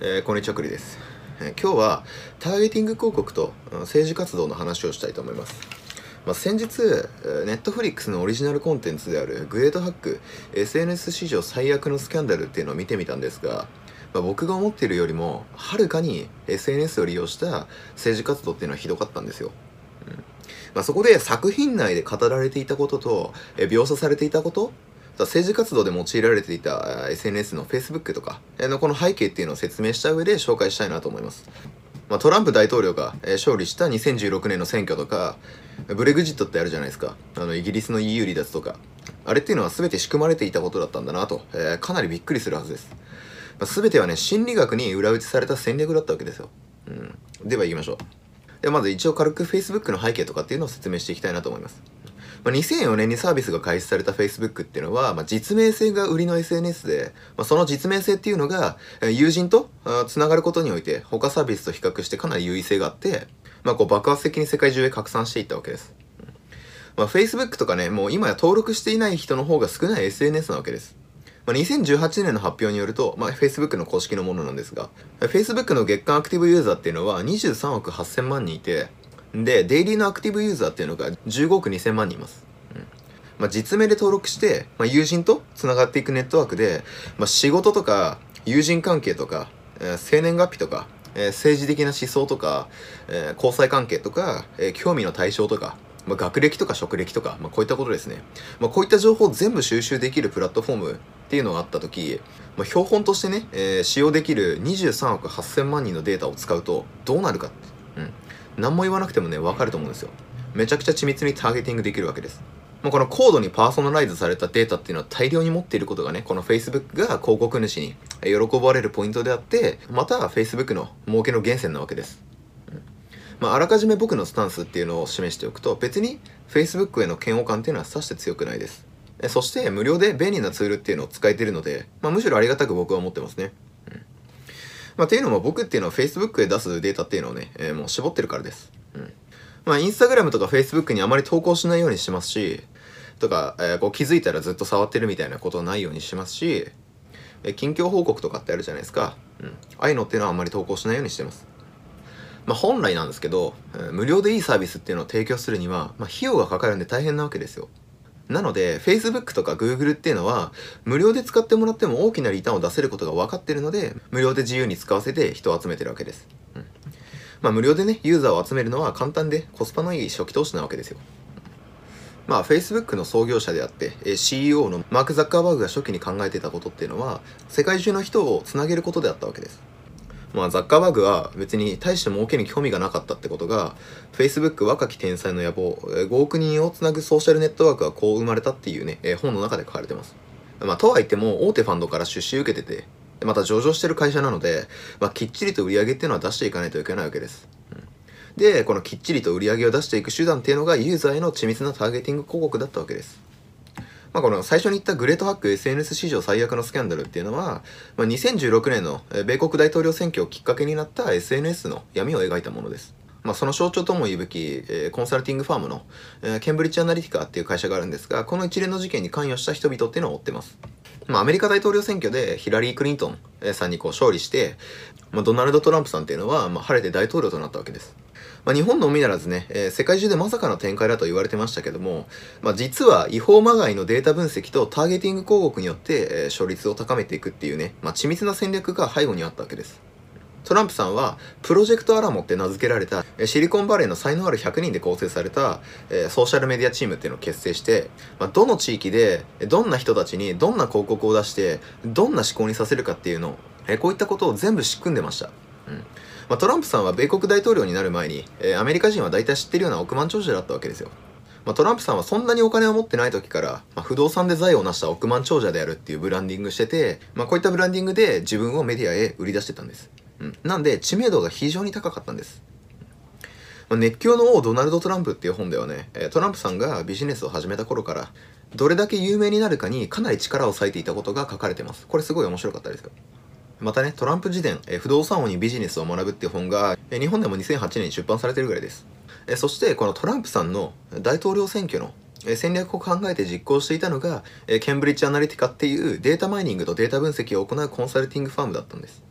えー、こんにちはくりです、えー、今日はターゲティング広告と政治活動の話をしたいと思います、まあ、先日ネットフリックスのオリジナルコンテンツであるグレートハック SNS 史上最悪のスキャンダルっていうのを見てみたんですが、まあ、僕が思っているよりもはるかに SNS を利用した政治活動っていうのはひどかったんですよ、うん。まあ、そこで作品内で語られていたことと、え描写されていたこと政治活動で用いられていた SNS の Facebook とかのこの背景っていうのを説明した上で紹介したいなと思います。まあ、トランプ大統領が勝利した2016年の選挙とか、ブレグジットってあるじゃないですか。あの、イギリスの EU 離脱とか。あれっていうのは全て仕組まれていたことだったんだなと、えー、かなりびっくりするはずです。まあ、全てはね、心理学に裏打ちされた戦略だったわけですよ。うん。では行きましょう。ではまず一応軽く Facebook の背景とかっていうのを説明していきたいなと思います。まあ、2004年にサービスが開始された Facebook っていうのは、まあ、実名性が売りの SNS で、まあ、その実名性っていうのが、友人とつながることにおいて、他サービスと比較してかなり優位性があって、まあ、こう爆発的に世界中へ拡散していったわけです。まあ、Facebook とかね、もう今や登録していない人の方が少ない SNS なわけです。まあ、2018年の発表によると、まあ、Facebook の公式のものなんですが、Facebook の月間アクティブユーザーっていうのは23億8000万人いて、で、デイリーのアクティブユーザーっていうのが15億2000万人います。うんまあ、実名で登録して、まあ、友人と繋がっていくネットワークで、まあ、仕事とか、友人関係とか、えー、生年月日とか、えー、政治的な思想とか、えー、交際関係とか、えー、興味の対象とか、まあ、学歴とか職歴とか、まあ、こういったことですね。まあ、こういった情報を全部収集できるプラットフォームっていうのがあった時、まあ、標本としてね、えー、使用できる23億8000万人のデータを使うとどうなるかって。うん何も言わなくてもね、わかると思うんですよ。めちゃくちゃ緻密にターゲティングできるわけです。まあ、この高度にパーソナライズされたデータっていうのは大量に持っていることがね、この Facebook が広告主に喜ばれるポイントであって、また Facebook の儲けの源泉なわけです。まあ、あらかじめ僕のスタンスっていうのを示しておくと、別に Facebook への嫌悪感っていうのはさして強くないです。そして無料で便利なツールっていうのを使えてるので、まあ、むしろありがたく僕は思ってますね。まあ、っていうのも僕っていうのは Facebook で出すデータっていうのをね、えー、もう絞ってるからです。うん。まあ、Instagram とか Facebook にあまり投稿しないようにしますし、とか、えー、こう気づいたらずっと触ってるみたいなことないようにしますし、えー、近況報告とかってあるじゃないですか。うん。ああいうのっていうのはあんまり投稿しないようにしてます。まあ、本来なんですけど、えー、無料でいいサービスっていうのを提供するには、まあ、費用がかかるんで大変なわけですよ。なので、Facebook とか Google っていうのは、無料で使ってもらっても大きなリターンを出せることが分かってるので、無料で自由に使わせて人を集めてるわけです。うん。まあ、無料でね、ユーザーを集めるのは簡単でコスパのいい初期投資なわけですよ。まあ、Facebook の創業者であって、え CEO のマーク・ザッカーバーグが初期に考えてたことっていうのは、世界中の人をつなげることであったわけです。まあ、ザッカーバーグは別に大して儲けに興味がなかったってことが、Facebook 若き天才の野望、5億人をつなぐソーシャルネットワークはこう生まれたっていうね、え本の中で書かれてます。まあ、とは言っても大手ファンドから出資受けてて、また上場してる会社なので、まあ、きっちりと売り上げっていうのは出していかないといけないわけです。で、このきっちりと売り上げを出していく手段っていうのがユーザーへの緻密なターゲティング広告だったわけです。まあ、この最初に言ったグレートハック SNS 史上最悪のスキャンダルっていうのは、まあ、2016年の米国大統領選挙をきっかけになった SNS の闇を描いたものです。まあ、その象徴とも言うべき、えー、コンサルティングファームの、えー、ケンブリッジアナリティカっていう会社があるんですが、この一連の事件に関与した人々っていうのを追ってます。まあ、アメリカ大統領選挙でヒラリー・クリントンさんにこう勝利して、まあ、ドナルド・トランプさんっていうのは、まあ、晴れて大統領となったわけです。まあ、日本のみならずね、えー、世界中でまさかの展開だと言われてましたけども、まあ、実は違法まがいのデータ分析とターゲティング広告によって、えー、勝率を高めていくっていうね、まあ、緻密な戦略が背後にあったわけです。トランプさんは、プロジェクトアラモって名付けられた、シリコンバレーの才能ある100人で構成された、えー、ソーシャルメディアチームっていうのを結成して、まあ、どの地域で、どんな人たちにどんな広告を出して、どんな思考にさせるかっていうのを、えー、こういったことを全部仕組んでました。まあ、トランプさんは米国大統領になる前に、えー、アメリカ人は大体知ってるような億万長者だったわけですよ。まあ、トランプさんはそんなにお金を持ってない時から、まあ、不動産で財を成した億万長者であるっていうブランディングしてて、まあ、こういったブランディングで自分をメディアへ売り出してたんです。うん。なんで、知名度が非常に高かったんです。まあ、熱狂の王ドナルド・トランプっていう本ではね、トランプさんがビジネスを始めた頃から、どれだけ有名になるかにかなり力を割いていたことが書かれてます。これすごい面白かったですよ。またね、トランプ自伝、え不動産王にビジネスを学ぶっていう本が、え日本でも2008年に出版されてるぐらいです。えそして、このトランプさんの大統領選挙の戦略を考えて実行していたのが、ケンブリッジアナリティカっていうデータマイニングとデータ分析を行うコンサルティングファームだったんです。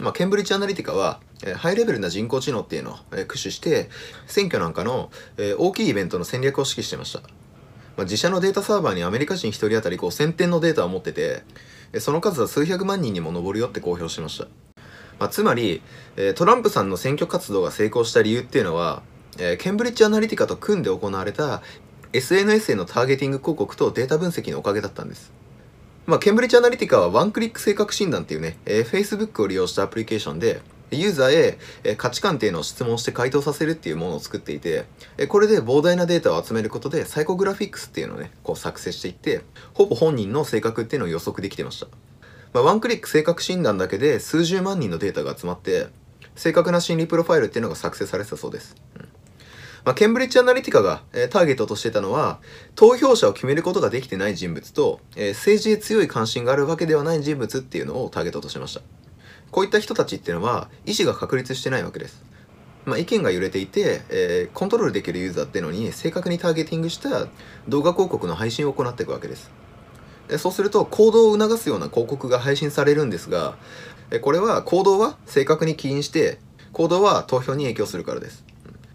まあ、ケンブリッジアナリティカは、ハイレベルな人工知能っていうのを、駆使して選挙なんかの、大きいイベントの戦略を指揮してました、まあ、自社のデータサーバーにアメリカ人1人当たり5000点のデータを持っててその数は数百万人にも上るよって公表しました、まあ、つまり、えトランプさんの選挙活動が成功した理由っていうのは、えケンブリッジアナリティカと組んで行われた SNS へのターゲティング広告とデータ分析のおかげだったんです。まあ、ケンブリッジアナリティカはワンクリック性格診断っていうね、えー、Facebook を利用したアプリケーションで、ユーザーへ、価値観っていうのを質問して回答させるっていうものを作っていて、これで膨大なデータを集めることで、サイコグラフィックスっていうのをね、こう作成していって、ほぼ本人の性格っていうのを予測できてました。まあ、ワンクリック性格診断だけで数十万人のデータが集まって、正確な心理プロファイルっていうのが作成されてたそうです。うんまあ、ケンブリッジアナリティカが、えー、ターゲットとしてたのは、投票者を決めることができてない人物と、えー、政治へ強い関心があるわけではない人物っていうのをターゲットとしました。こういった人たちっていうのは、意思が確立してないわけです。まあ、意見が揺れていて、えー、コントロールできるユーザーっていうのに正確にターゲティングした動画広告の配信を行っていくわけです。でそうすると行動を促すような広告が配信されるんですが、これは行動は正確に起因して行動は投票に影響するからです。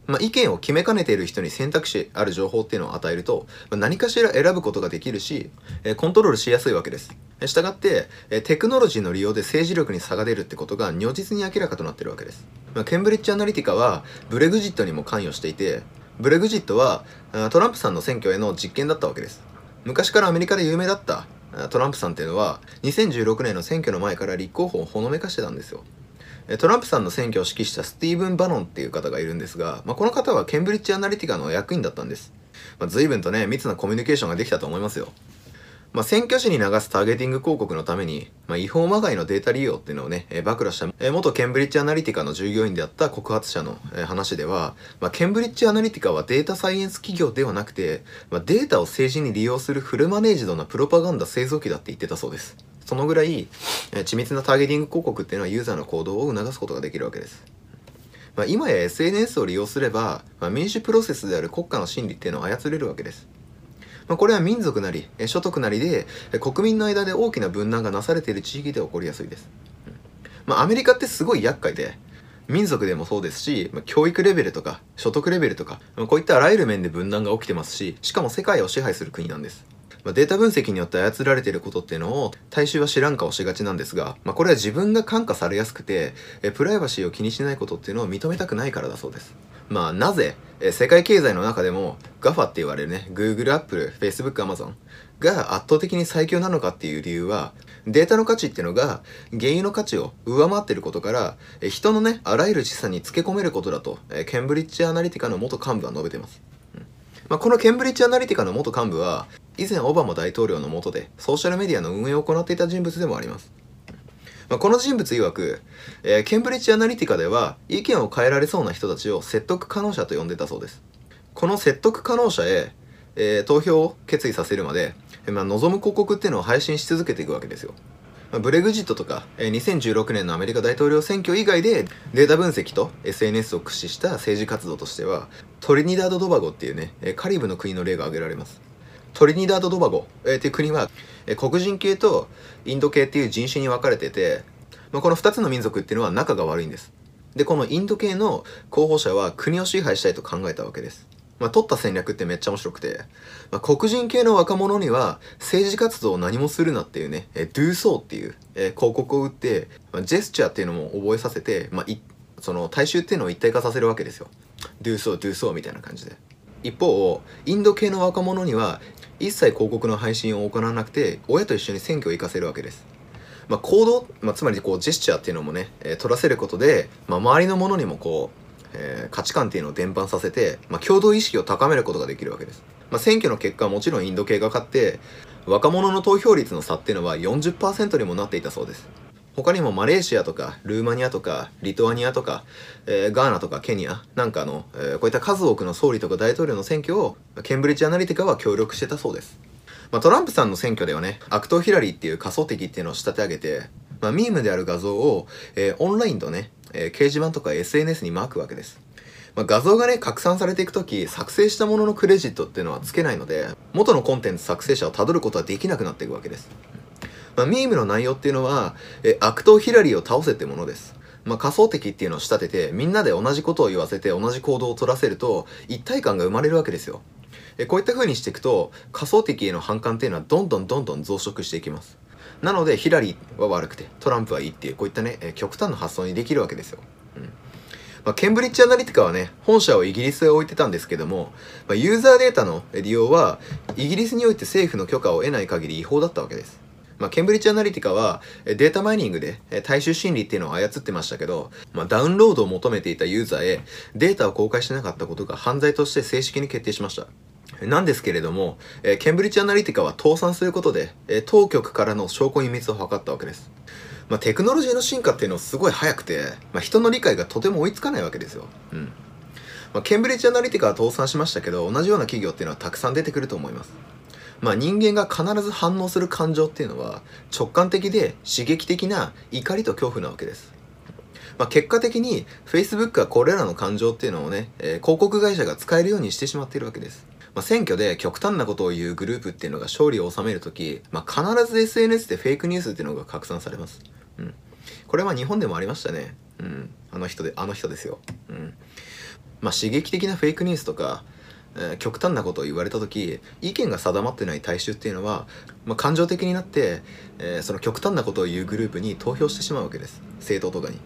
まあ、意見を決めかねている人に選択肢ある情報っていうのを与えると、まあ、何かしら選ぶことができるし、えー、コントロールしやすいわけです。したがって、えー、テクノロジーの利用で政治力に差が出るってことが如実に明らかとなってるわけです。まあ、ケンブリッジアナリティカはブレグジットにも関与していて、ブレグジットはトランプさんの選挙への実験だったわけです。昔からアメリカで有名だったトランプさんっていうのは2016年の選挙の前から立候補をほのめかしてたんですよ。トランプさんの選挙を指揮したスティーブン・バノンっていう方がいるんですが、まあ、この方はケンブリッジアナリティカの役員だったんです。まあ、随分とね、密なコミュニケーションができたと思いますよ。まあ、選挙時に流すターゲティング広告のために、まあ、違法まがいのデータ利用っていうのをね、えー、暴露した、えー、元ケンブリッジアナリティカの従業員であった告発者の、えー、話では、まあ、ケンブリッジアナリティカはデータサイエンス企業ではなくて、まあ、データを政治に利用するフルマネージドなプロパガンダ製造機だって言ってたそうです。そのぐらい、え緻密なターゲティング広告っていうのはユーザーの行動を促すことができるわけです。まあ、今や SNS を利用すれば、まあ、民主プロセスである国家の心理っていうのを操れるわけです。まあ、これは民族なり、所得なりで、国民の間で大きな分断がなされている地域で起こりやすいです。まあ、アメリカってすごい厄介で、民族でもそうですし、まあ、教育レベルとか、所得レベルとか、まあ、こういったあらゆる面で分断が起きてますし、しかも世界を支配する国なんです。まあ、データ分析によって操られていることっていうのを大衆は知らん顔しがちなんですが、まあ、これは自分が感化されやすくてえプライバシーを気にしないことっていうのを認めたくないからだそうです。まあなぜえ世界経済の中でも GAFA って言われるね Google、Apple、Facebook、Amazon が圧倒的に最強なのかっていう理由はデータの価値っていうのが原油の価値を上回ってることからえ人のねあらゆる資産につけ込めることだとえケンブリッジアナリティカの元幹部は述べてます。まあ、このケンブリッジアナリティカの元幹部は以前オバマ大統領の下でソーシャルメディアの運営を行っていた人物でもあります。まあ、この人物曰く、えー、ケンブリッジアナリティカでは意見を変えられそうな人たちを説得可能者と呼んでたそうです。この説得可能者へ、えー、投票を決意させるまで、まあ、望む広告っていうのを配信し続けていくわけですよ。まあ、ブレグジットとか、えー、2016年のアメリカ大統領選挙以外でデータ分析と SNS を駆使した政治活動としてはトリニダード・ドバゴっていうねカリブの国の例が挙げられますトリニダード・ドバゴ、えー、っていう国は、えー、黒人系とインド系っていう人種に分かれてて、まあ、この2つの民族っていうのは仲が悪いんです。で、このインド系の候補者は国を支配したいと考えたわけです。まあ、取った戦略ってめっちゃ面白くて、まあ、黒人系の若者には政治活動を何もするなっていうね、え do so っていう、えー、広告を打って、まあ、ジェスチャーっていうのも覚えさせて、まあ、いその大衆っていうのを一体化させるわけですよ。do so, do so みたいな感じで。一方、インド系の若者には一切広告の配信を行わなくて親と一緒に選挙を行かせるわけです。まあ、行動、まあ、つまりこうジェスチャーっていうのもね、えー、取らせることで、まあ、周りのものにもこう、えー、価値観っていうのを伝播させて、まあ、共同意識を高めることができるわけです。まあ、選挙の結果はもちろんインド系が勝って若者の投票率の差っていうのは40%にもなっていたそうです。他にもマレーシアとかルーマニアとかリトアニアとか、えー、ガーナとかケニアなんかの、えー、こういった数多くの総理とか大統領の選挙をケンブリッジアナリティカは協力してたそうです。まあ、トランプさんの選挙ではね悪党ヒラリーっていう仮想敵っていうのを仕立て上げて、まあ、ミームである画像を、えー、オンラインとね、え掲示板とか SNS にマークわけです。画像がね、拡散されていくとき、作成したもののクレジットっていうのはつけないので、元のコンテンツ作成者をたどることはできなくなっていくわけです。まあ、ミームの内容っていうのは、え悪党ヒラリーを倒せってものです。まあ、仮想敵っていうのを仕立ててみんなで同じことを言わせて同じ行動を取らせると一体感が生まれるわけですよ。えこういった風にしていくと仮想敵への反感っていうのはどんどんどんどん増殖していきます。なのでヒラリーは悪くてトランプはいいっていうこういったねえ極端な発想にできるわけですよ、うん。まあ、ケンブリッジアナリティカはね本社をイギリスへ置いてたんですけども、まあ、ユーザーデータの利用はイギリスにおいて政府の許可を得ない限り違法だったわけです。まあ、ケンブリッジアナリティカはデータマイニングで大衆心理っていうのを操ってましたけど、まあ、ダウンロードを求めていたユーザーへデータを公開してなかったことが犯罪として正式に決定しました。なんですけれども、えケンブリッジアナリティカは倒産することで、え当局からの証拠隠滅を図ったわけです。まあ、テクノロジーの進化っていうのはすごい早くて、まあ、人の理解がとても追いつかないわけですよ。うん。まあ、ケンブリッジアナリティカは倒産しましたけど、同じような企業っていうのはたくさん出てくると思います。まあ、人間が必ず反応する感情っていうのは直感的で刺激的な怒りと恐怖なわけです。まあ、結果的に Facebook はこれらの感情っていうのをね、えー、広告会社が使えるようにしてしまっているわけです。まあ、選挙で極端なことを言うグループっていうのが勝利を収めるとき、まあ、必ず SNS でフェイクニュースっていうのが拡散されます。うん。これは日本でもありましたね。うん。あの人で、あの人ですよ。うん。まあ、刺激的なフェイクニュースとか、え、極端なことを言われた時意見が定まってない大衆っていうのは、まあ、感情的になって、えー、その極端なことを言うグループに投票してしまうわけです。政党とかに、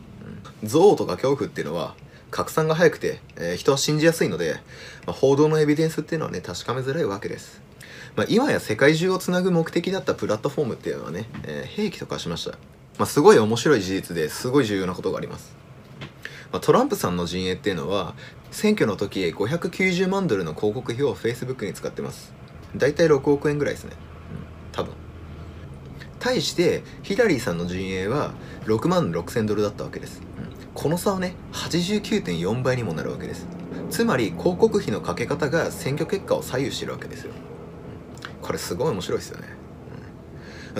うん、憎悪とか恐怖っていうのは拡散が早くて、えー、人は信じやすいので、まあ、報道のエビデンスっていうのはね確かめづらいわけです、まあ、今や世界中をつなぐ目的だったプラットフォームっていうのはね、えー、兵器と化しました、まあ、すごい面白い事実ですごい重要なことがあります。ま、トランプさんの陣営っていうのは選挙の時590万ドルの広告費を Facebook に使ってます。大体6億円ぐらいですね、うん、多分。対してヒラリーさんの陣営は6万6000ドルだったわけです、この差はね89.4倍にもなるわけです。つまり広告費のかけ方が選挙結果を左右してるわけですよ。これすごい面白いですよね、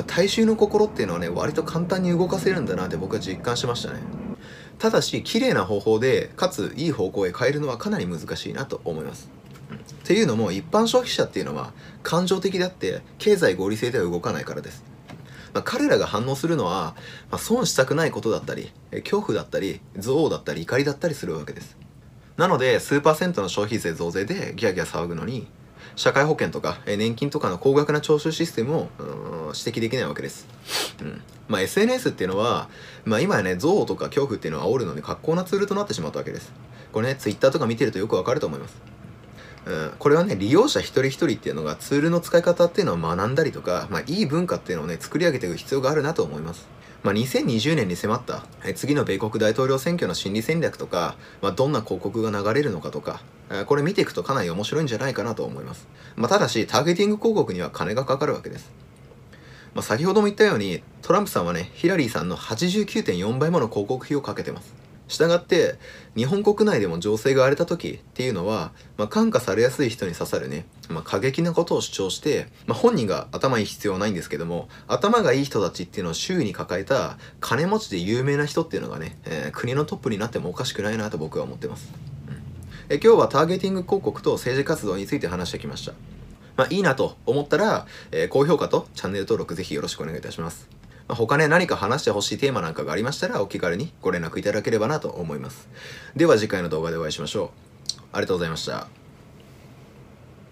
大衆の心っていうのはね割と簡単に動かせるんだなって僕は実感しましたね。ただし綺麗な方法でかついい方向へ変えるのはかなり難しいなと思います、うん、っていうのも一般消費者っていうのは感情的であって経済合理性では動かないからです。まあ、彼らが反応するのは、まあ、損したくないことだったり恐怖だったり憎悪だったり怒りだったりするわけです。なので数パーセントの消費税増税でギャギャ騒ぐのに社会保険とかえ年金とかの高額な徴収システムを指摘できないわけです、うん。まあ、SNS っていうのは、まあ、今やね憎悪とか恐怖っていうのは煽るのに格好なツールとなってしまったわけです。これね Twitter とか見てるとよくわかると思います。うん、これはね利用者一人一人っていうのがツールの使い方っていうのを学んだりとか、まあ、いい文化っていうのをね作り上げていく必要があるなと思います。まあ、2020年に迫った、え次の米国大統領選挙の心理戦略とか、まあ、どんな広告が流れるのかとか、えこれ見ていくとかなり面白いんじゃないかなと思います。まあ、ただし、ターゲティング広告には金がかかるわけです。まあ、先ほども言ったように、トランプさんはね、ヒラリーさんの89.4倍もの広告費をかけてます。したがって日本国内でも情勢が荒れた時っていうのは、まあ、感化されやすい人に刺さるね、まあ、過激なことを主張して、まあ、本人が頭いい必要はないんですけども頭がいい人たちっていうのを周囲に抱えた金持ちで有名な人っていうのがね、えー、国のトップになってもおかしくないなと僕は思ってます、うん、え今日はターゲティング広告と政治活動について話してきました。まあいいなと思ったら、えー、高評価とチャンネル登録ぜひよろしくお願いいたします。まあ、他ね、何か話してほしいテーマなんかがありましたら、お気軽にご連絡いただければなと思います。では次回の動画でお会いしましょう。ありがとうございました。